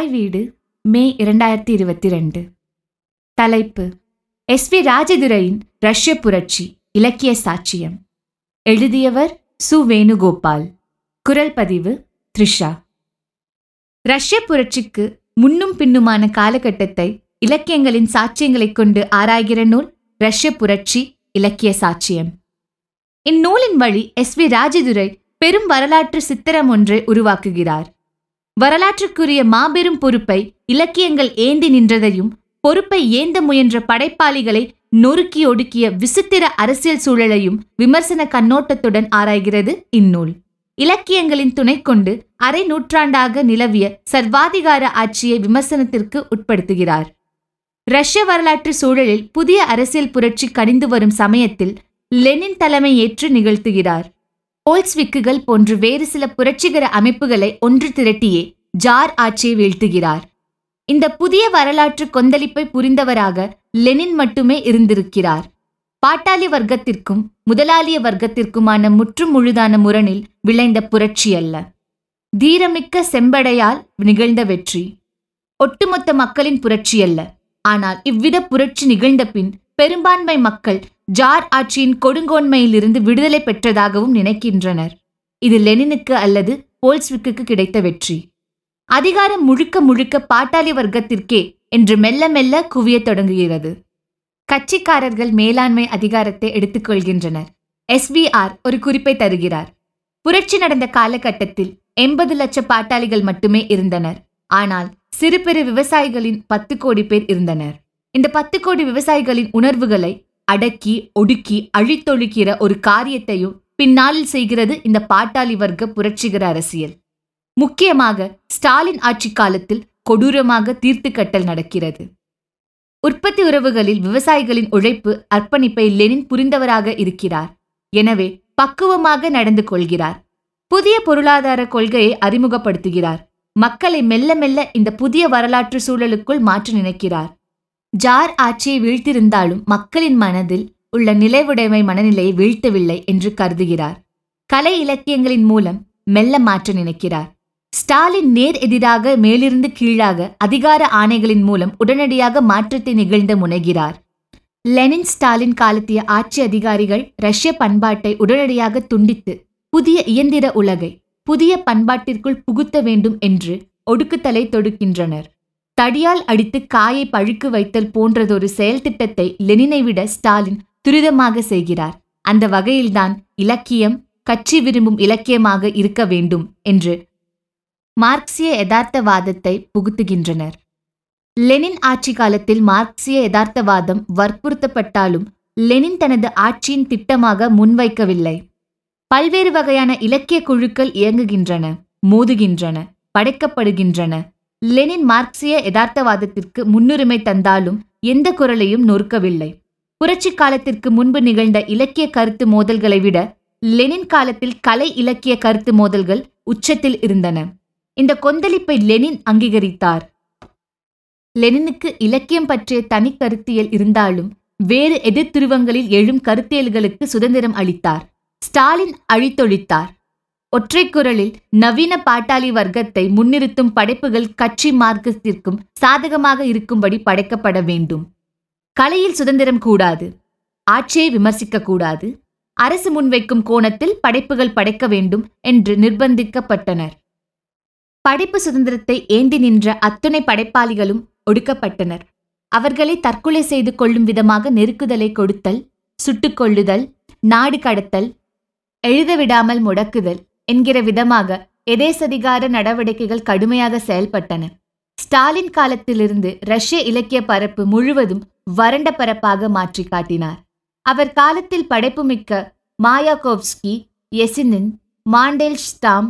தாய் வீடு மே இரண்டாயிரத்தி இருபத்தி ரெண்டு. தலைப்பு எஸ் வி ராஜதுரையின் ரஷ்ய புரட்சி இலக்கிய சாட்சியம். எழுதியவர் சு. வேணுகோபால். குரல் பதிவு த்ரிஷா. ரஷ்ய புரட்சிக்கு முன்னும் பின்னுமான காலகட்டத்தை இலக்கியங்களின் சாட்சியங்களைக் கொண்டு ஆராய்கிற நூல் ரஷ்ய புரட்சி இலக்கிய சாட்சியம். இந்நூலின் வழி எஸ் வி ராஜதுரை பெரும் வரலாற்று சித்திரம் ஒன்றை உருவாக்குகிறார். வரலாற்றுக்குரிய மாபெரும் பொறுப்பை இலக்கியங்கள் ஏந்தி நின்றதையும் பொறுப்பை ஏந்த முயன்ற படைப்பாளிகளை நொறுக்கி ஒடுக்கிய விசித்திர அரசியல் சூழலையும் விமர்சன கண்ணோட்டத்துடன் ஆராய்கிறது இந்நூல். இலக்கியங்களின் துணை கொண்டு அரை நூற்றாண்டாக நிலவிய சர்வாதிகார ஆட்சியை விமர்சனத்திற்கு உட்படுத்துகிறார். ரஷ்ய வரலாற்று சூழலில் புதிய அரசியல் புரட்சி கணிந்து வரும் சமயத்தில் லெனின் தலைமை ஏற்று நிகழ்த்துகிறார். போல்ஸ்விக்குகள் போன்று வேறு சில புரட்சிகர அமைப்புகளை ஒன்று திரட்டியே ஜார் ஆட்சியை வீழ்த்துகிறார். இந்த புதிய வரலாற்று கொந்தளிப்பை புரிந்தவராக லெனின் மட்டுமே இருந்திருக்கிறார். பாட்டாளி வர்க்கத்திற்கும் முதலாளிய வர்க்கத்திற்குமான முற்றும் முழுதான முரணில் விளைந்த புரட்சி அல்ல தீரமிக்க செம்படையால் நிகழ்ந்த வெற்றி. ஒட்டுமொத்த மக்களின் புரட்சி அல்ல ஆனால் இவ்வித புரட்சி நிகழ்ந்த பின் பெரும்பான்மை மக்கள் ஜார் ஆட்சியின் கொடுங்கோன்மையிலிருந்து விடுதலை பெற்றதாகவும் நினைக்கின்றனர். இது லெனினுக்கு அல்லது போல்ஸ்விக்கு கிடைத்த வெற்றி. அதிகாரம் முழுக்க முழுக்க பாட்டாளி வர்க்கத்திற்கே என்று மெல்ல மெல்ல குவிய தொடங்குகிறது. கட்சிக்காரர்கள் மேலாண்மை அதிகாரத்தை எடுத்துக்கொள்கின்றனர். எஸ்விஆர் ஒரு குறிப்பை தருகிறார். புரட்சி நடந்த காலகட்டத்தில் எண்பது லட்ச பாட்டாளிகள் மட்டுமே இருந்தனர். ஆனால் சிறு பெரு விவசாயிகளின் பத்து கோடி பேர் இருந்தனர். இந்த பத்து கோடி விவசாயிகளின் உணர்வுகளை அடக்கி ஒடுக்கி அழித்தொழிக்கிற ஒரு காரியத்தையும் பின்னாளில் செய்கிறது இந்த பாட்டாளி வர்க்க புரட்சிகர அரசியல். முக்கியமாக ஸ்டாலின் ஆட்சி காலத்தில் கொடூரமாக தீர்த்து கட்டல் நடக்கிறது. உற்பத்தி உறவுகளில் விவசாயிகளின் உழைப்பு அர்ப்பணிப்பை லெனின் புரிந்தவராக இருக்கிறார். எனவே பக்குவமாக நடந்து கொள்கிறார். புதிய பொருளாதார கொள்கையை அறிமுகப்படுத்துகிறார். மக்களை மெல்ல மெல்ல இந்த புதிய வரலாற்று சூழலுக்குள் மாற்ற நினைக்கிறார். ஜார் ஆட்சியை வீழ்த்திருந்தாலும் மக்களின் மனதில் உள்ள நிலைவுடைமை மனநிலையை வீழ்த்தவில்லை என்று கருதுகிறார். கலை இலக்கியங்களின் மூலம் மெல்ல மாற்ற நினைக்கிறார். ஸ்டாலின் நேர் எதிராக மேலிருந்து கீழாக அதிகார ஆணைகளின் மூலம் உடனடியாக மாற்றத்தை நிகழ்ந்த முனைகிறார். லெனின் ஸ்டாலின் காலத்திய ஆட்சி அதிகாரிகள் ரஷ்ய பண்பாட்டை உடனடியாக துண்டித்து புதிய இயந்திர உலகை புதிய பண்பாட்டிற்குள் புகுத்த வேண்டும் என்று ஒடுக்குத்தலை தொடுக்கின்றனர். தடியால் அடித்து காயை பழுக்கு வைத்தல் போன்றதொரு செயல் திட்டத்தை லெனினை விட ஸ்டாலின் துரிதமாக செய்கிறார். அந்த வகையில்தான் இலக்கியம் கட்சி விரும்பும் இலக்கியமாக இருக்க வேண்டும் என்று மார்க்சிய யதார்த்தவாதத்தை புகுத்துகின்றனர். லெனின் ஆட்சி காலத்தில் மார்க்சிய யதார்த்தவாதம் வற்புறுத்தப்பட்டாலும் லெனின் தனது ஆட்சியின் திட்டமாக முன்வைக்கவில்லை. பல்வேறு வகையான இலக்கிய குழுக்கள் இயங்குகின்றன மோதுகின்றன படைக்கப்படுகின்றன. லெனின் மார்க்சிய யதார்த்தவாதத்திற்கு முன்னுரிமை தந்தாலும் எந்த குரலையும் நொறுக்கவில்லை. புரட்சி காலத்திற்கு முன்பு நிகழ்ந்த இலக்கிய கருத்து மோதல்களை விட லெனின் காலத்தில் கலை இலக்கிய கருத்து மோதல்கள் உச்சத்தில் இருந்தன. இந்த கொந்தளிப்பை லெனின் அங்கீகரித்தார். லெனினுக்கு இலக்கியம் பற்றிய தனி கருத்தியல் இருந்தாலும் வேறு எதிர்த்துருவங்களில் எழும் கருத்தியல்களுக்கு சுதந்திரம் அளித்தார். ஸ்டாலின் அழித்தொழித்தார். ஒற்றை குரலில் நவீன பாட்டாளி வர்க்கத்தை முன்னிறுத்தும் படைப்புகள் கட்சி மார்க்கத்திற்கும் சாதகமாக இருக்கும்படி படைக்கப்பட வேண்டும். கலையில் சுதந்திரம் கூடாது. ஆட்சியை விமர்சிக்க கூடாது. அரசு முன்வைக்கும் கோணத்தில் படைப்புகள் படைக்க வேண்டும் என்று நிர்பந்திக்கப்பட்டனர். படைப்பு சுதந்திரத்தை ஏந்தி நின்ற அத்துணை படைப்பாளிகளும் ஒடுக்கப்பட்டனர். அவர்களை தற்கொலை செய்து கொள்ளும் விதமாக நெருக்குதலை கொடுத்தல் சுட்டுக்கொள்ளுதல் நாடு கடத்தல் எழுத விடாமல் முடக்குதல் என்கிற விதமாக எதேசதிகார நடவடிக்கைகள் கடுமையாக செயல்பட்டன. ஸ்டாலின் காலத்திலிருந்து ரஷ்ய இலக்கிய பரப்பு முழுவதும் வறண்ட பரப்பாக மாற்றி காட்டினார். அவர் காலத்தில் படைப்புமிக்க Mayakovsky Yesenin Mandelstam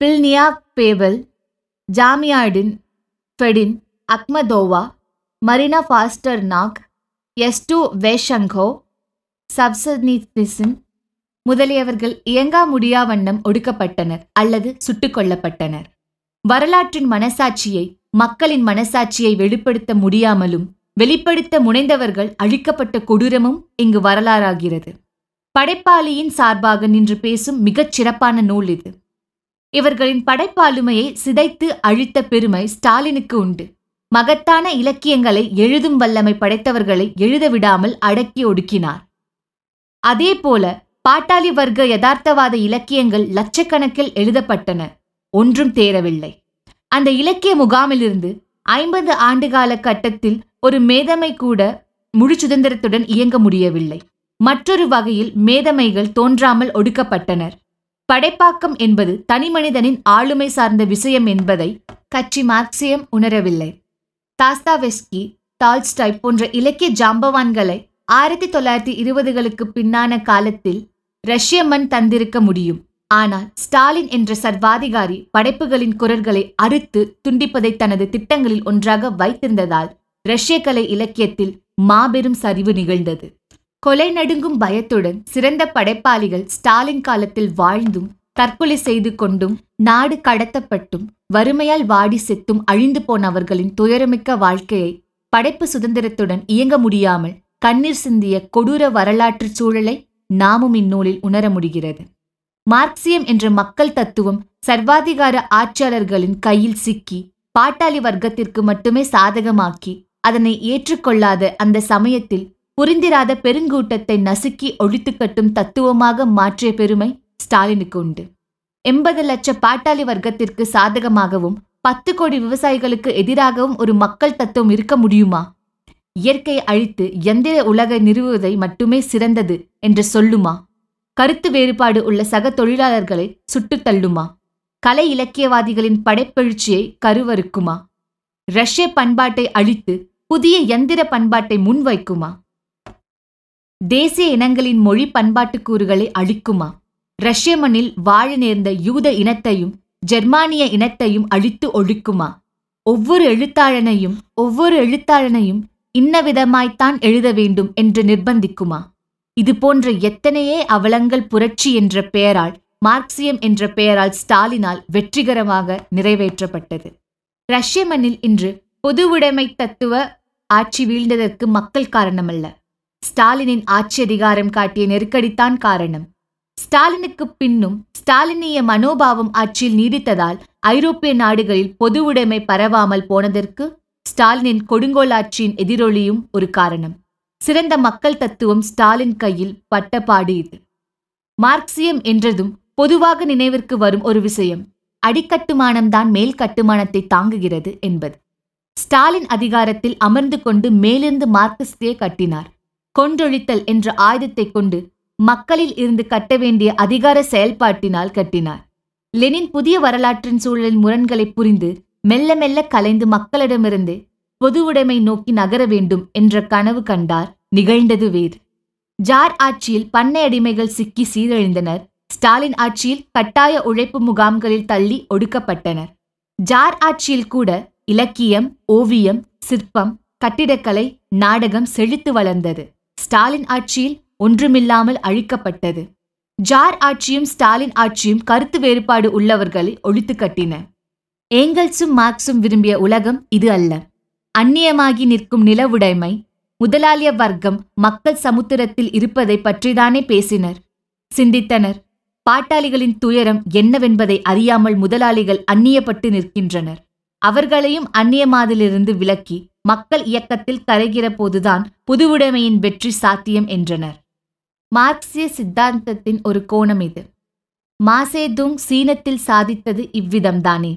Pilnyak Babel Zamyatin Fedin Akhmatova Marina ஃபாஸ்டர்நாக் எஸ்டு வேஷங்கோ Solzhenitsyn முதலியவர்கள் இயங்கா முடியா வண்ணம் ஒடுக்கப்பட்டனர் அல்லது சுட்டுக் கொல்லப்பட்டனர். வரலாற்றின் மனசாட்சியை மக்களின் மனசாட்சியை வெளிப்படுத்த முடியாமலும் வெளிப்படுத்த முனைந்தவர்கள் அழிக்கப்பட்ட கொடூரமும் இங்கு வரலாறாகிறது. படைப்பாளியின் சார்பாக நின்று பேசும் மிகச் சிறப்பான நூல் இது. இவர்களின் படைப்பாளுமையை சிதைத்து அழித்த பெருமை ஸ்டாலினுக்கு உண்டு. மகத்தான இலக்கியங்களை எழுதும் வல்லமை படைத்தவர்களை எழுத விடாமல் அடக்கி ஒடுக்கினார். அதேபோல பாட்டாளி வர்க்க யதார்த்தவாத இலக்கியங்கள் லட்சக்கணக்கில் எழுதப்பட்டன. ஒன்றும் தேரவில்லை. அந்த இலக்கிய முகாமிலிருந்து ஐம்பது ஆண்டுகால கட்டத்தில் ஒரு மேதமை கூட முழு சுதந்திரத்துடன் இயங்க முடியவில்லை. மற்றொரு வகையில் மேதமைகள் தோன்றாமல் ஒடுக்கப்பட்டனர். படைப்பாக்கம் என்பது தனிமனிதனின் ஆளுமை சார்ந்த விஷயம் என்பதை கட்சி மார்க்சியம் உணரவில்லை. தாஸ்தாவெஸ்கி டால்ஸ்டாய் போன்ற இலக்கிய ஜாம்பவான்களை ஆயிரத்தி தொள்ளாயிரத்தி இருபதுகளுக்கு பின்னான காலத்தில் ரஷ்ய மண் தந்திருக்க முடியும். ஆனால் ஸ்டாலின் என்ற சர்வாதிகாரி படைப்புகளின் குரல்களை அறுத்து துண்டிப்பதை தனது திட்டங்களில் ஒன்றாக வைத்திருந்ததால் ரஷ்ய கலை இலக்கியத்தில் மாபெரும் சரிவு நிகழ்ந்தது. கொலை நடுங்கும் பயத்துடன் சிறந்த படைப்பாளிகள் ஸ்டாலின் காலத்தில் வாழ்ந்தும் தற்கொலை செய்து கொண்டும் நாடு கடத்தப்பட்டும் வறுமையால் வாடி செத்தும் அழிந்து போனவர்களின் துயரமிக்க வாழ்க்கையை படைப்பு சுதந்திரத்துடன் இயங்க முடியாமல் கண்ணீர் சிந்திய கொடூர வரலாற்று சூழலை நாமும் இந்நூலில் உணர முடிகிறது. மார்க்சியம் என்ற மக்கள் தத்துவம் சர்வாதிகார ஆட்சியாளர்களின் கையில் சிக்கி பாட்டாளி வர்க்கத்திற்கு மட்டுமே சாதகமாக்கி அதனை ஏற்றுக்கொள்ளாத அந்த சமயத்தில் புரிந்திராத பெருங்கூட்டத்தை நசுக்கி ஒழித்து கட்டும் தத்துவமாக மாற்றிய பெருமை ஸ்டாலினுக்கு உண்டு. எண்பது லட்ச பாட்டாளி வர்க்கத்திற்கு சாதகமாகவும் பத்து கோடி விவசாயிகளுக்கு எதிராகவும் ஒரு மக்கள் தத்துவம் இருக்க முடியுமா? இயற்கையை அழித்து எந்திர உலகை நிறுவுவதை மட்டுமே சிறந்தது என்று சொல்லுமா? கருத்து வேறுபாடு உள்ள சக தொழிலாளர்களை சுட்டு தள்ளுமா? கலை இலக்கியவாதிகளின் படைப்பெழுச்சியை கருவறுக்குமா? ரஷ்ய பண்பாட்டை அழித்து புதிய எந்திர பண்பாட்டை முன்வைக்குமா? தேசிய இனங்களின் மொழி பண்பாட்டு கூறுகளை அழிக்குமா? ரஷ்ய மண்ணில் வாழ நேர்ந்த யூத இனத்தையும் ஜெர்மானிய இனத்தையும் அழித்து ஒழிக்குமா? ஒவ்வொரு எழுத்தாளனையும் ஒவ்வொரு எழுத்தாளனையும் இன்னவிதமாய்த்தான் எழுத வேண்டும் என்று நிர்பந்திக்குமா? இது போன்ற எத்தனையே அவலங்கள் புரட்சி என்ற பெயரால் மார்க்சியம் என்ற பெயரால் ஸ்டாலினால் வெற்றிகரமாக நிறைவேற்றப்பட்டது. ரஷ்ய மண்ணில் இன்று பொது உடைமை தத்துவ ஆட்சி வீழ்ந்ததற்கு மக்கள் காரணமல்ல. ஸ்டாலினின் ஆட்சி அதிகாரம் காட்டிய நெருக்கடித்தான் காரணம். ஸ்டாலினுக்கு பின்னும் ஸ்டாலினிய மனோபாவம் ஆட்சியில் நீடித்ததால் ஐரோப்பிய நாடுகளில் பொது உடைமை பரவாமல் போனதற்கு ஸ்டாலினின் கொடுங்கோலாட்சியின் எதிரொலியும் ஒரு காரணம். சிறந்த மக்கள் தத்துவம் ஸ்டாலின் கையில் பட்டப்பாடு இது. மார்க்சியம் என்றதும் பொதுவாக நினைவிற்கு வரும் ஒரு விஷயம். அடிக்கட்டுமானம்தான் மேல் கட்டுமானத்தை தாங்குகிறது என்பது. ஸ்டாலின் அதிகாரத்தில் அமர்ந்து கொண்டு மேலிருந்து மார்க்சிஸ்டே கட்டினார். கொன்றொழித்தல் என்ற ஆயுதத்தை கொண்டு மக்களில் இருந்து கட்ட வேண்டிய அதிகார செயல்பாட்டினால் கட்டினார். லெனின் புதிய வரலாற்றின் சூழலின் முரண்களை புரிந்து மெல்ல மெல்ல கலைந்து மக்களிடமிருந்து பொது உடைமை நோக்கி நகர வேண்டும் என்ற கனவு கண்டார். நிகழ்ந்தது வேறு. ஜார் ஆட்சியில் பண்ணை அடிமைகள் சிக்கி சீரழிந்தனர். ஸ்டாலின் ஆட்சியில் கட்டாய உழைப்பு முகாம்களில் தள்ளி ஒடுக்கப்பட்டனர். ஜார் ஆட்சியில் கூட இலக்கியம் ஓவியம் சிற்பம் கட்டிடக்கலை நாடகம் செழித்து வளர்ந்தது. ஸ்டாலின் ஆட்சியில் ஒன்றுமில்லாமல் அழிக்கப்பட்டது. ஜார் ஆட்சியும் ஸ்டாலின் ஆட்சியும் கருத்து வேறுபாடு உள்ளவர்களை ஒழித்து கட்டின. ஏங்கல்ஸும் மார்க்ஸும் விரும்பிய உலகம் இது அல்ல. அந்நியமாகி நிற்கும் நிலவுடைமை முதலாளிய வர்க்கம் மக்கள் சமுத்திரத்தில் இருப்பதை பற்றிதானே பேசினர். சிந்தித்தனர். பாட்டாளிகளின் துயரம் என்னவென்பதை அறியாமல் முதலாளிகள் அந்நியப்பட்டு நிற்கின்றனர். அவர்களையும் அந்நியமாதிலிருந்து விலக்கி மக்கள் இயக்கத்தில் கரைகிற போதுதான் புதுவுடைமையின் வெற்றி சாத்தியம் என்றனர். மார்க்சிய சித்தாந்தத்தின் ஒரு கோணம் இது. மாசேதுங் சீனத்தில் சாதித்தது இவ்விதம்தானே.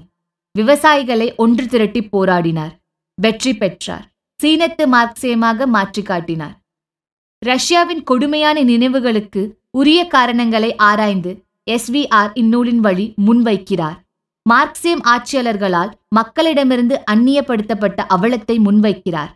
விவசாயிகளை ஒன்று திரட்டி போராடினார். வெற்றி பெற்றார். சீனத்து மார்க்சியமாக மாற்றி காட்டினார். ரஷ்யாவின் கொடுமையான நினைவுகளுக்கு உரிய காரணங்களை ஆராய்ந்து எஸ்விஆர் இந்நூலின் வழி முன்வைக்கிறார். மார்க்சியம் ஆட்சியாளர்களால் மக்களிடமிருந்து அந்நியப்படுத்தப்பட்ட அவலத்தை முன்வைக்கிறார்.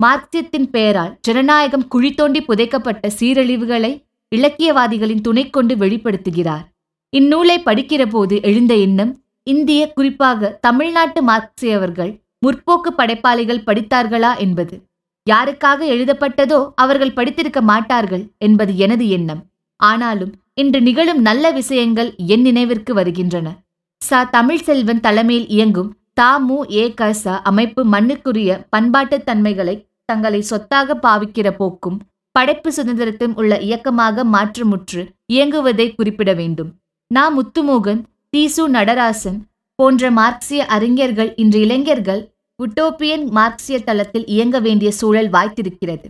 மார்க்சியத்தின் பெயரால் ஜனநாயகம் குழி தோண்டி புதைக்கப்பட்ட சீரழிவுகளை இலக்கியவாதிகளின் துணை கொண்டு வெளிப்படுத்துகிறார். இந்நூலை படிக்கிறபோது எழுந்த எண்ணம் இந்திய குறிப்பாக தமிழ்நாட்டு மார்க்சியவர்கள் முற்போக்கு படைப்பாளிகள் படித்தார்களா என்பது யாருக்காக எழுதப்பட்டதோ அவர்கள் படித்திருக்க மாட்டார்கள் என்பது எனது எண்ணம். ஆனாலும் இன்று நிகழும் நல்ல விஷயங்கள் என் நினைவிற்கு வருகின்றன. ச. தமிழ் செல்வன் தலைமையில் இயங்கும் தாமு ஏ. க. ச. அமைப்பு மண்ணுக்குரிய பண்பாட்டு தன்மைகளை தங்களை சொத்தாக பாவிக்கிற போக்கும் படைப்பு சுதந்திரத்தும் உள்ள இயக்கமாக மாற்றமுற்று இயங்குவதை குறிப்பிட வேண்டும். நா. முத்துமோகன் தீசு நடராசன் போன்ற மார்க்சிய அறிஞர்கள் இன்று இளைஞர்கள் உட்டோப்பியன் மார்க்சிய தளத்தில் இயங்க வேண்டிய சூழல் வாய்த்திருக்கிறது.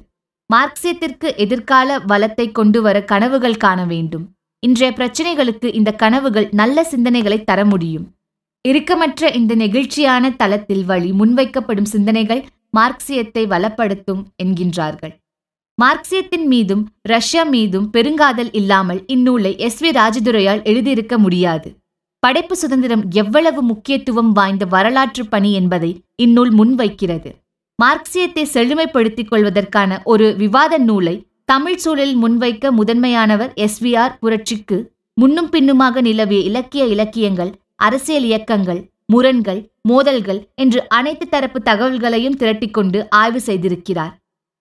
மார்க்சியத்திற்கு எதிர்கால வளத்தை கொண்டு வர கனவுகள் காண வேண்டும். இன்றைய பிரச்சனைகளுக்கு இந்த கனவுகள் நல்ல சிந்தனைகளை தர முடியும். இறுக்கமற்ற இந்த நெகிழ்ச்சியான தளத்தில் வழி முன்வைக்கப்படும் சிந்தனைகள் மார்க்சியத்தை வளப்படுத்தும் என்கின்றார்கள். மார்க்சியத்தின் மீதும் ரஷ்யா மீதும் பெருங்காதல் இல்லாமல் இந்நூலை எஸ் வி ராஜதுரையால் எழுதியிருக்க முடியாது. படைப்பு சுதந்திரம் எவ்வளவு முக்கியத்துவம் வாய்ந்த வரலாற்று பணி என்பதை இந்நூல் முன்வைக்கிறது. மார்க்சியத்தை செழுமைப்படுத்திக் கொள்வதற்கான ஒரு விவாத நூலை தமிழ் சூழலில் முன்வைக்க முதன்மையானவர் எஸ் வி ஆர் புரட்சிக்கு முன்னும் பின்னுமாக நிலவிய இலக்கிய இலக்கியங்கள் அரசியல் இயக்கங்கள் முரண்கள் மோதல்கள் என்று அனைத்து தரப்பு தகவல்களையும் திரட்டிக்கொண்டு ஆய்வு செய்திருக்கிறார்.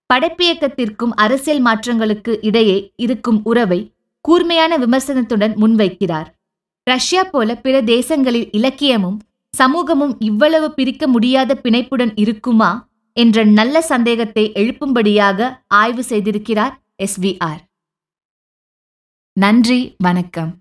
படைப்பியக்கத்திற்கும் அரசியல் மாற்றங்களுக்கு இடையே இருக்கும் உறவை கூர்மையான விமர்சனத்துடன் முன்வைக்கிறார். ரஷ்யா போல பிற தேசங்களில் இலக்கியமும் சமூகமும் இவ்வளவு பிரிக்க முடியாத பிணைப்புடன் இருக்குமா? என்ற நல்ல சந்தேகத்தை எழுப்பும்படியாக ஆய்வு செய்திருக்கிறார் எஸ்விஆர் நன்றி வணக்கம்.